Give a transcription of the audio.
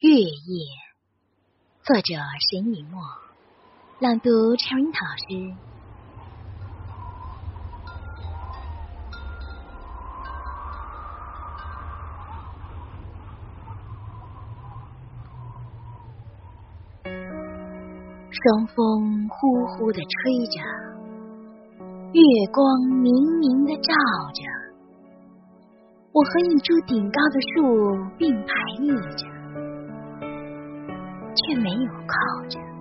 月夜，作者沈以沫，朗读陈云涛老师。双风呼呼的吹着，月光明明的照着，我和一株顶高的树并排立着。却没有靠着。